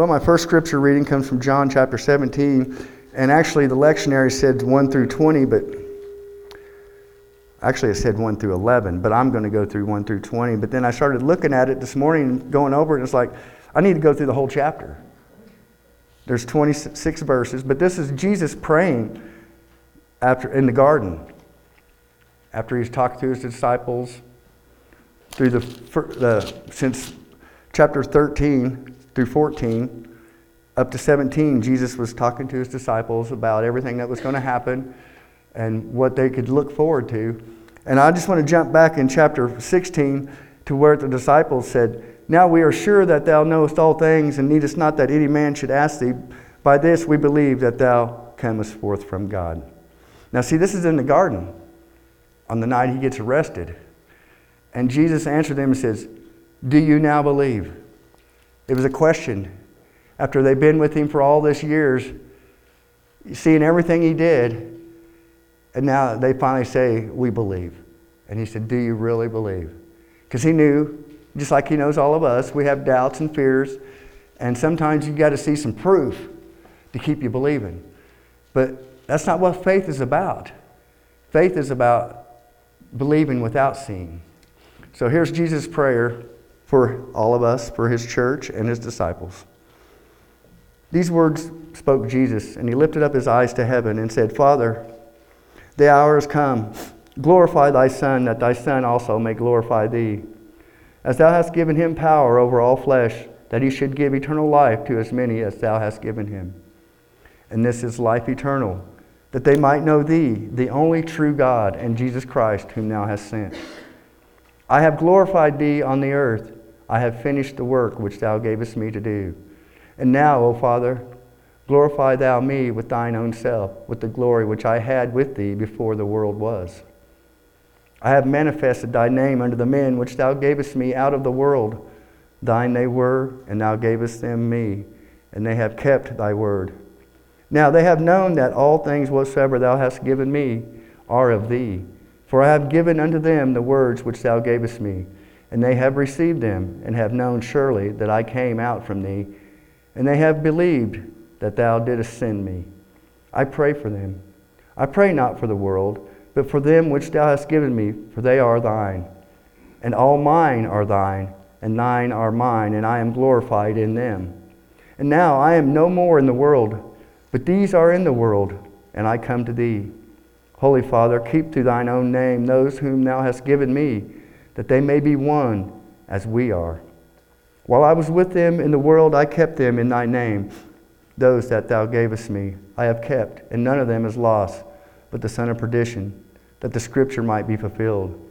Well, my first scripture reading comes from John chapter 17. And actually, the lectionary said 1 through 20, but actually, it said 1 through 11, but I'm going to go through 1 through 20. But then I started looking at it this morning, going over it, and it's like, I need to go through the whole chapter. There's 26 verses, but this is Jesus praying after in the garden after he's talked to his disciples through the, the since chapter 13 through 14 up to 17 jesus was talking to his disciples about everything that was going to happen and what they could look forward to. And i just want to jump back in chapter 16 to where the disciples said now we are sure that thou knowest all things and needest not that any man should ask thee. By this we believe that thou comest forth from god. Now see this is in the garden on the night he gets arrested. And jesus answered them and says do you now believe it was a question after they've been with him for all this years, seeing everything he did, and now they finally say, We believe. And he said, Do you really believe? Because he knew, just like he knows all of us, we have doubts and fears, and sometimes you've got to see some proof to keep you believing. But that's not what faith is about. Faith is about believing without seeing. So here's Jesus' prayer for all of us, for his church and his disciples. These words spoke Jesus, and he lifted up his eyes to heaven and said, Father, the hour has come. Glorify thy Son, that thy Son also may glorify thee. As thou hast given him power over all flesh, that he should give eternal life to as many as thou hast given him. And this is life eternal, that they might know thee, the only true God, and Jesus Christ, whom thou hast sent. I have glorified thee on the earth. I have finished the work which thou gavest me to do. And now, O Father, glorify thou me with thine own self, with the glory which I had with thee before the world was. I have manifested thy name unto the men which thou gavest me out of the world. Thine they were, and thou gavest them me, and they have kept thy word. Now they have known that all things whatsoever thou hast given me are of thee. For I have given unto them the words which thou gavest me, and they have received them, and have known surely that I came out from thee and they have believed that thou didst send me. I pray for them. I pray not for the world, but for them which thou hast given me, for they are thine. And all mine are thine, and thine are mine, and I am glorified in them. And now I am no more in the world, but these are in the world, and I come to thee. Holy Father, keep through thine own name those whom thou hast given me, that they may be one as we are. While I was with them in the world, I kept them in thy name. Those that thou gavest me, I have kept, and none of them is lost, but the son of perdition, that the scripture might be fulfilled.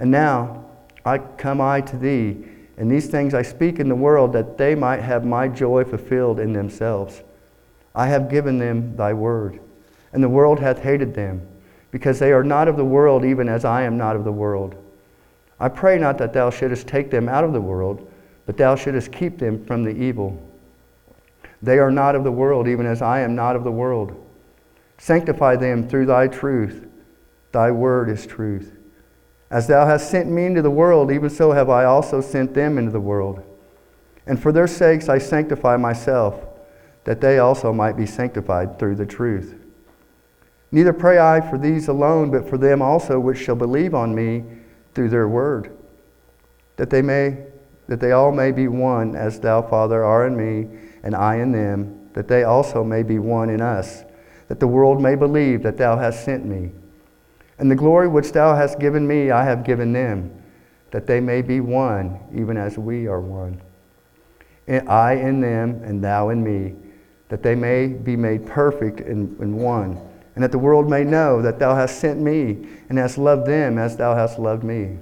And now I come I to thee, and these things I speak in the world, that they might have my joy fulfilled in themselves. I have given them thy word, and the world hath hated them, because they are not of the world, even as I am not of the world. I pray not that thou shouldest take them out of the world but thou shouldest keep them from the evil. They are not of the world, even as I am not of the world. Sanctify them through thy truth. Thy word is truth. As thou hast sent me into the world, even so have I also sent them into the world. And for their sakes I sanctify myself, that they also might be sanctified through the truth. Neither pray I for these alone, but for them also which shall believe on me through their word, that they may that they all may be one, as thou, Father, art in me, and I in them, that they also may be one in us, that the world may believe that thou hast sent me. And the glory which thou hast given me, I have given them, that they may be one, even as we are one. And I in them, and thou in me, that they may be made perfect in, in one, and that the world may know that thou hast sent me, and hast loved them as thou hast loved me.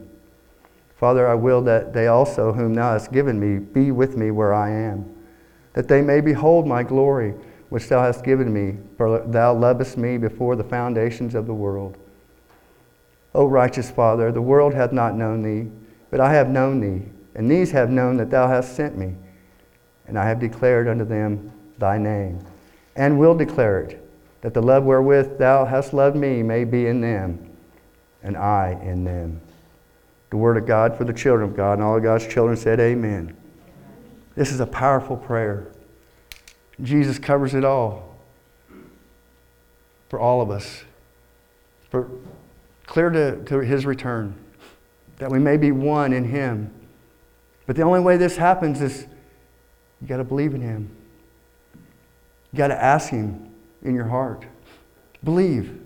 Father, I will that they also, whom thou hast given me, be with me where I am, that they may behold my glory, which thou hast given me, for thou lovest me before the foundations of the world. O righteous Father, the world hath not known thee, but I have known thee, and these have known that thou hast sent me, and I have declared unto them thy name, and will declare it, that the love wherewith thou hast loved me may be in them, and I in them the word of God for the children of God. And all of God's children said, Amen. This is a powerful prayer. Jesus covers it all for all of us, for clear to, to his return, that we may be one in him. But the only way this happens is you got to believe in him. You got to ask him in your heart. Believe.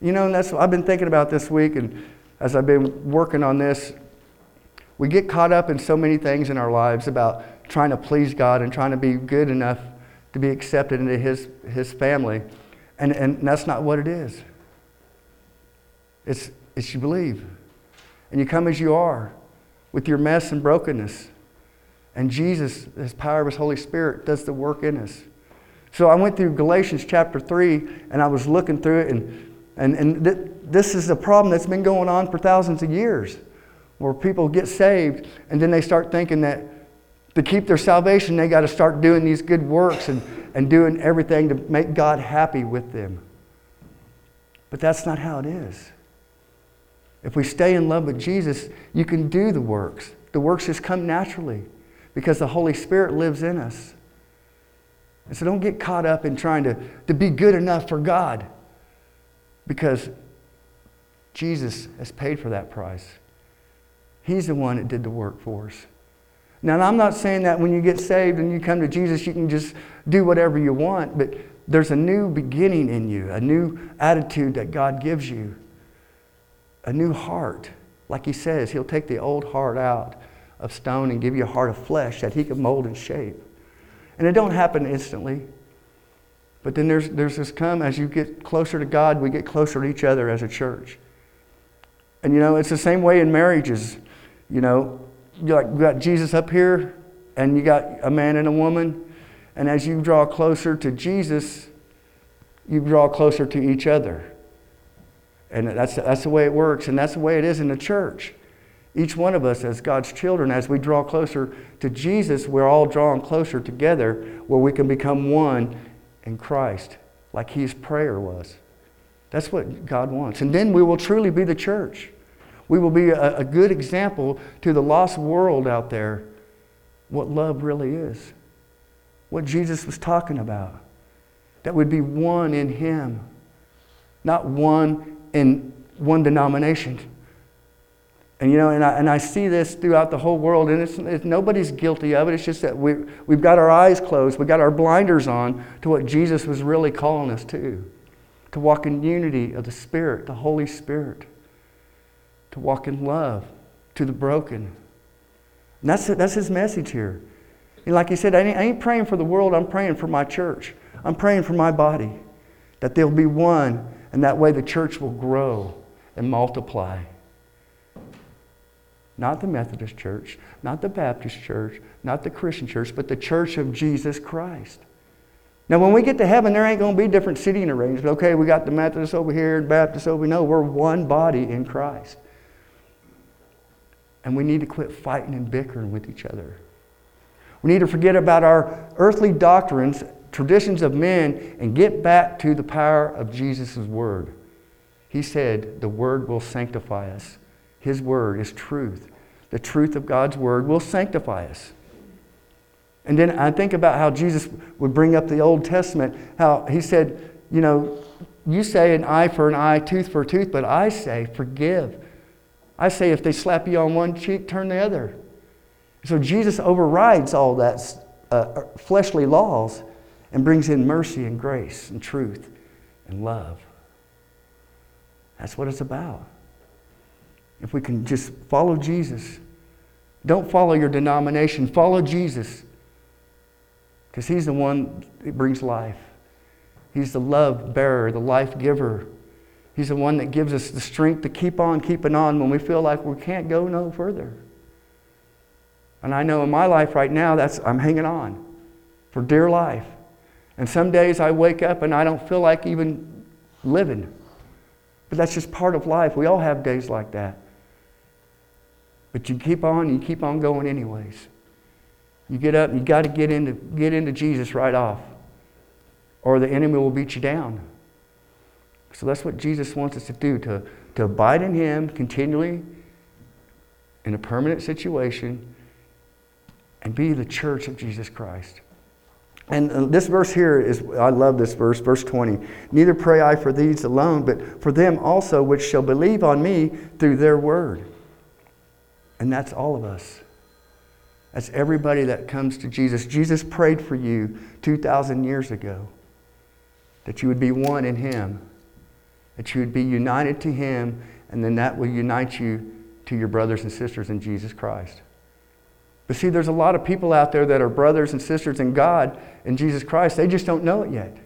You know, and that's what I've been thinking about this week, and as I've been working on this, we get caught up in so many things in our lives about trying to please God and trying to be good enough to be accepted into His, his family. And, and that's not what it is. It's, it's you believe. And you come as you are with your mess and brokenness. And Jesus, His power of His Holy Spirit, does the work in us. So I went through Galatians chapter 3 and I was looking through it, and, and, and th- this is a problem that's been going on for thousands of years where people get saved and then they start thinking that to keep their salvation, they got to start doing these good works and, and doing everything to make God happy with them. But that's not how it is. If we stay in love with Jesus, you can do the works. The works just come naturally because the Holy Spirit lives in us. And so don't get caught up in trying to, to be good enough for God because Jesus has paid for that price. He's the one that did the work for us. Now, I'm not saying that when you get saved and you come to Jesus, you can just do whatever you want, but there's a new beginning in you, a new attitude that God gives you, a new heart. Like He says, He'll take the old heart out of stone and give you a heart of flesh that He can mold and shape. And it don't happen instantly. But then there's, there's this come, as you get closer to God, we get closer to each other as a church. And you know, it's the same way in marriages. You know, you like you got Jesus up here, and you got a man and a woman, and as you draw closer to Jesus, you draw closer to each other. And that's, that's the way it works, and that's the way it is in the church. Each one of us, as God's children, as we draw closer to Jesus, we're all drawing closer together where we can become one in Christ, like His prayer was. That's what God wants. And then we will truly be the church. We will be a, a good example to the lost world out there what love really is, what Jesus was talking about. That would be one in Him, not one in one denomination. And you know, and I, and I see this throughout the whole world, and it's, it's, nobody's guilty of it. It's just that we, we've got our eyes closed, we've got our blinders on to what Jesus was really calling us to to walk in unity of the Spirit, the Holy Spirit, to walk in love to the broken. And that's, that's his message here. And like he said, I ain't, I ain't praying for the world, I'm praying for my church. I'm praying for my body, that they'll be one, and that way the church will grow and multiply. Not the Methodist church, not the Baptist church, not the Christian church, but the church of Jesus Christ. Now, when we get to heaven, there ain't going to be different seating arrangements. Okay, we got the Methodists over here and Baptists over. No, we're one body in Christ. And we need to quit fighting and bickering with each other. We need to forget about our earthly doctrines, traditions of men, and get back to the power of Jesus' Word. He said, The Word will sanctify us. His Word is truth. The truth of God's Word will sanctify us. And then I think about how Jesus would bring up the Old Testament, how he said, you know, you say an eye for an eye, tooth for a tooth, but I say forgive. I say if they slap you on one cheek, turn the other. So Jesus overrides all that uh, fleshly laws and brings in mercy and grace and truth and love. That's what it's about. If we can just follow Jesus, don't follow your denomination, follow Jesus. Because He's the one that brings life. He's the love bearer, the life giver. He's the one that gives us the strength to keep on keeping on when we feel like we can't go no further. And I know in my life right now, that's I'm hanging on for dear life. And some days I wake up and I don't feel like even living. But that's just part of life. We all have days like that. But you keep on, you keep on going anyways. You get up you got to get into, get into Jesus right off, or the enemy will beat you down. So that's what Jesus wants us to do to, to abide in Him continually in a permanent situation and be the church of Jesus Christ. And uh, this verse here is, I love this verse, verse 20. Neither pray I for these alone, but for them also which shall believe on me through their word. And that's all of us. That's everybody that comes to Jesus. Jesus prayed for you 2,000 years ago that you would be one in Him, that you would be united to Him, and then that will unite you to your brothers and sisters in Jesus Christ. But see, there's a lot of people out there that are brothers and sisters in God in Jesus Christ. They just don't know it yet.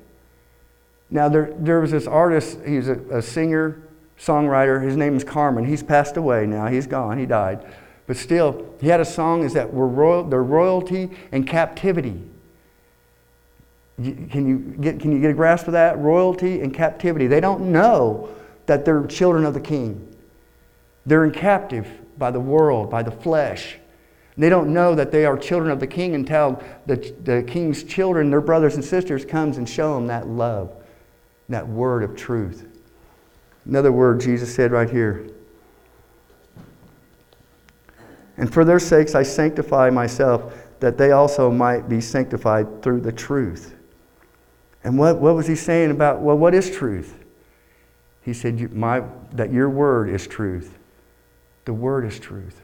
Now, there, there was this artist, he's a, a singer, songwriter. His name is Carmen. He's passed away now. He's gone. He died. But still, he had a song is that we're royal, they're royalty and captivity. Can you, get, can you get a grasp of that? Royalty and captivity. They don't know that they're children of the king. They're in captive by the world, by the flesh. They don't know that they are children of the king until the, the king's children, their brothers and sisters, comes and show them that love, that word of truth. Another word Jesus said right here. And for their sakes I sanctify myself, that they also might be sanctified through the truth. And what, what was he saying about, well, what is truth? He said, my, that your word is truth. The word is truth.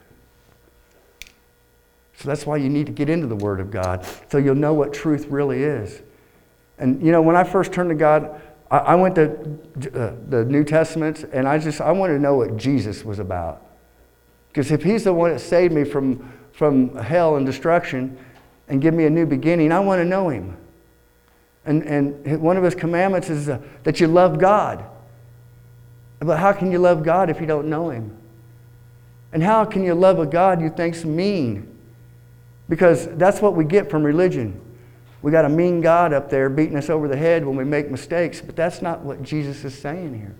So that's why you need to get into the Word of God so you'll know what truth really is. And you know, when I first turned to God, I, I went to uh, the New Testament and I just I wanted to know what Jesus was about. Because if He's the one that saved me from, from hell and destruction and give me a new beginning, I want to know Him. And, and one of His commandments is uh, that you love God. But how can you love God if you don't know Him? And how can you love a God you think's mean? Because that's what we get from religion. We got a mean God up there beating us over the head when we make mistakes, but that's not what Jesus is saying here.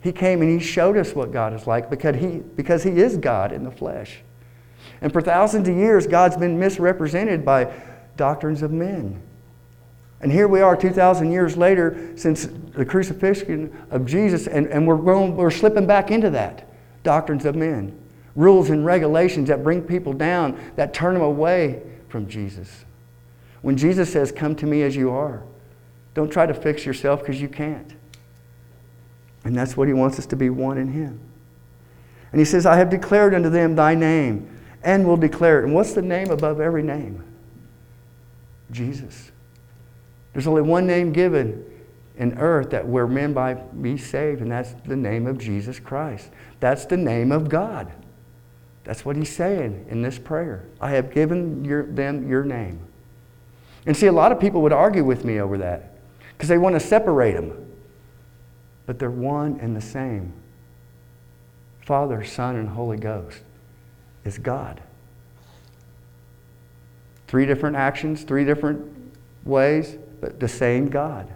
He came and he showed us what God is like because he, because he is God in the flesh. And for thousands of years, God's been misrepresented by doctrines of men. And here we are 2,000 years later since the crucifixion of Jesus, and, and we're, going, we're slipping back into that doctrines of men rules and regulations that bring people down, that turn them away from Jesus. When Jesus says, Come to me as you are, don't try to fix yourself because you can't. And that's what he wants us to be one in him. And he says, I have declared unto them thy name and will declare it. And what's the name above every name? Jesus. There's only one name given in earth that where men by be saved, and that's the name of Jesus Christ. That's the name of God. That's what he's saying in this prayer. I have given your, them your name. And see, a lot of people would argue with me over that because they want to separate them. But they're one and the same. Father, Son, and Holy Ghost is God. Three different actions, three different ways, but the same God.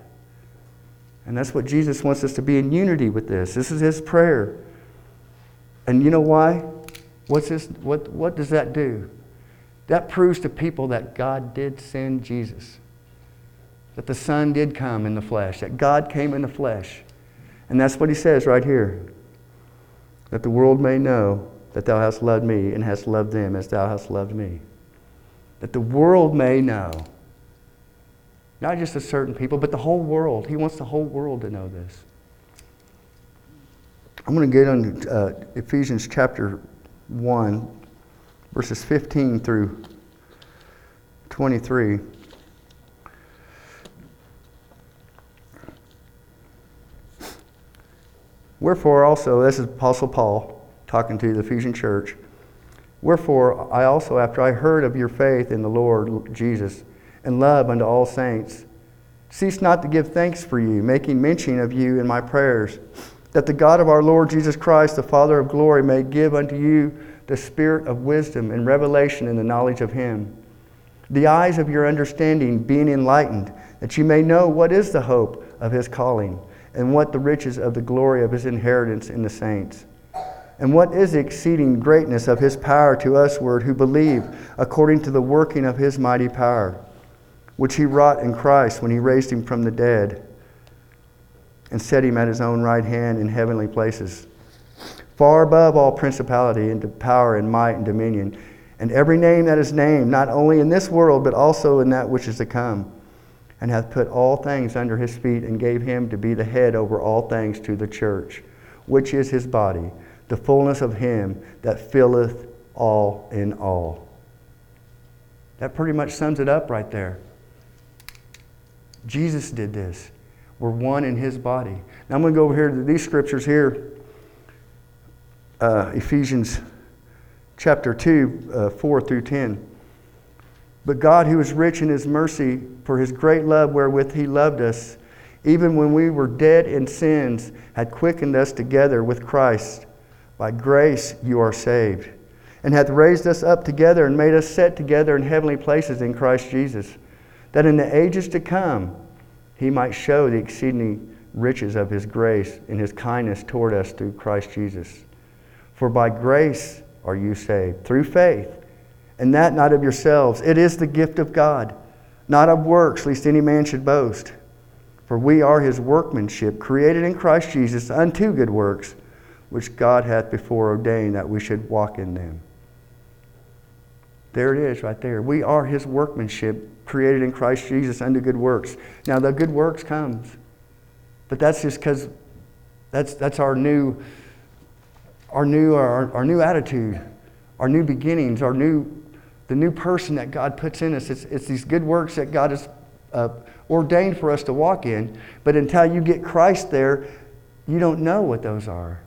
And that's what Jesus wants us to be in unity with this. This is his prayer. And you know why? What's this, what, what does that do? That proves to people that God did send Jesus, that the Son did come in the flesh, that God came in the flesh. And that's what he says right here that the world may know that thou hast loved me and hast loved them as thou hast loved me. That the world may know. Not just a certain people, but the whole world. He wants the whole world to know this. I'm going to get on uh, Ephesians chapter 1, verses 15 through 23. Wherefore also, this is Apostle Paul talking to the Ephesian church. Wherefore, I also, after I heard of your faith in the Lord Jesus and love unto all saints, cease not to give thanks for you, making mention of you in my prayers that the God of our Lord Jesus Christ, the Father of glory, may give unto you the spirit of wisdom and revelation in the knowledge of Him. The eyes of your understanding being enlightened, that you may know what is the hope of His calling, and what the riches of the glory of His inheritance in the saints. And what is the exceeding greatness of His power to usward who believe, according to the working of His mighty power, which He wrought in Christ when He raised Him from the dead and set him at his own right hand in heavenly places, far above all principality and power and might and dominion, and every name that is named, not only in this world, but also in that which is to come, and hath put all things under his feet, and gave him to be the head over all things to the church, which is his body, the fullness of him that filleth all in all. That pretty much sums it up right there. Jesus did this. We're one in his body. Now I'm going to go over here to these scriptures here uh, Ephesians chapter 2, uh, 4 through 10. But God, who is rich in his mercy, for his great love wherewith he loved us, even when we were dead in sins, had quickened us together with Christ. By grace you are saved, and hath raised us up together and made us sit together in heavenly places in Christ Jesus, that in the ages to come he might show the exceeding riches of his grace in his kindness toward us through Christ Jesus. For by grace are you saved, through faith, and that not of yourselves. It is the gift of God, not of works, lest any man should boast. For we are his workmanship, created in Christ Jesus unto good works, which God hath before ordained that we should walk in them. There it is right there. We are his workmanship, created in Christ Jesus unto good works. Now the good works comes. But that's just because that's, that's our new our new, our, our new attitude, our new beginnings, our new, the new person that God puts in us. It's, it's these good works that God has uh, ordained for us to walk in. But until you get Christ there, you don't know what those are.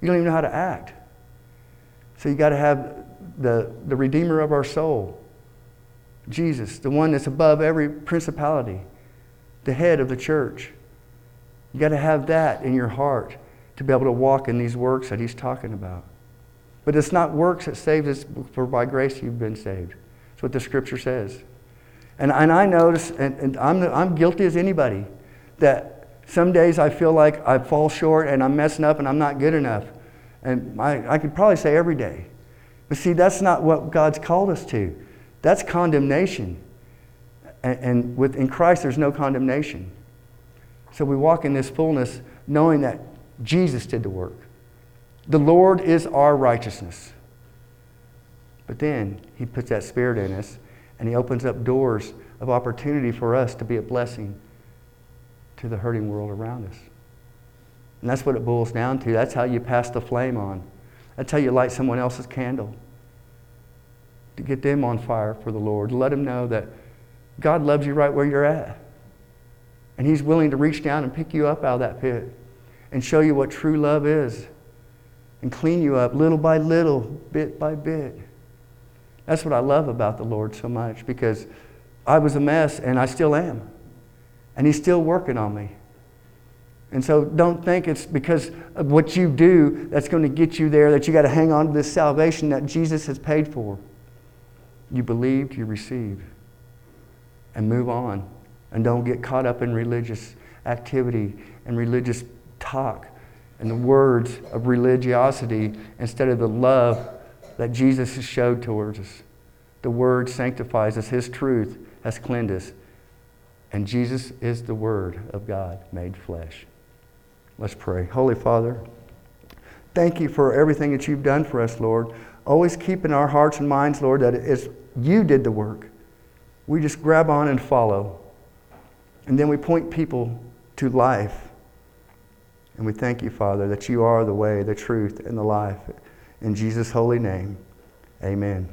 You don't even know how to act. So you got to have the, the Redeemer of our soul, Jesus, the one that's above every principality, the head of the church. You got to have that in your heart to be able to walk in these works that he's talking about. But it's not works that saves us, for by grace you've been saved. That's what the scripture says. And, and I notice, and, and I'm, I'm guilty as anybody, that some days I feel like I fall short and I'm messing up and I'm not good enough. And I, I could probably say every day. But see, that's not what God's called us to. That's condemnation. And, and with, in Christ, there's no condemnation. So we walk in this fullness knowing that Jesus did the work. The Lord is our righteousness. But then He puts that Spirit in us and He opens up doors of opportunity for us to be a blessing to the hurting world around us. And that's what it boils down to. That's how you pass the flame on. That's how you light someone else's candle. To get them on fire for the Lord. Let them know that God loves you right where you're at. And He's willing to reach down and pick you up out of that pit and show you what true love is and clean you up little by little, bit by bit. That's what I love about the Lord so much because I was a mess and I still am. And He's still working on me. And so don't think it's because of what you do that's going to get you there, that you got to hang on to this salvation that Jesus has paid for. You believed, you received. And move on. And don't get caught up in religious activity and religious talk and the words of religiosity instead of the love that Jesus has showed towards us. The Word sanctifies us, His truth has cleansed us. And Jesus is the Word of God made flesh. Let's pray. Holy Father, thank you for everything that you've done for us, Lord. Always keep in our hearts and minds, Lord, that it's you did the work. We just grab on and follow. And then we point people to life and we thank you, Father, that you are the way, the truth, and the life. In Jesus' holy name, amen.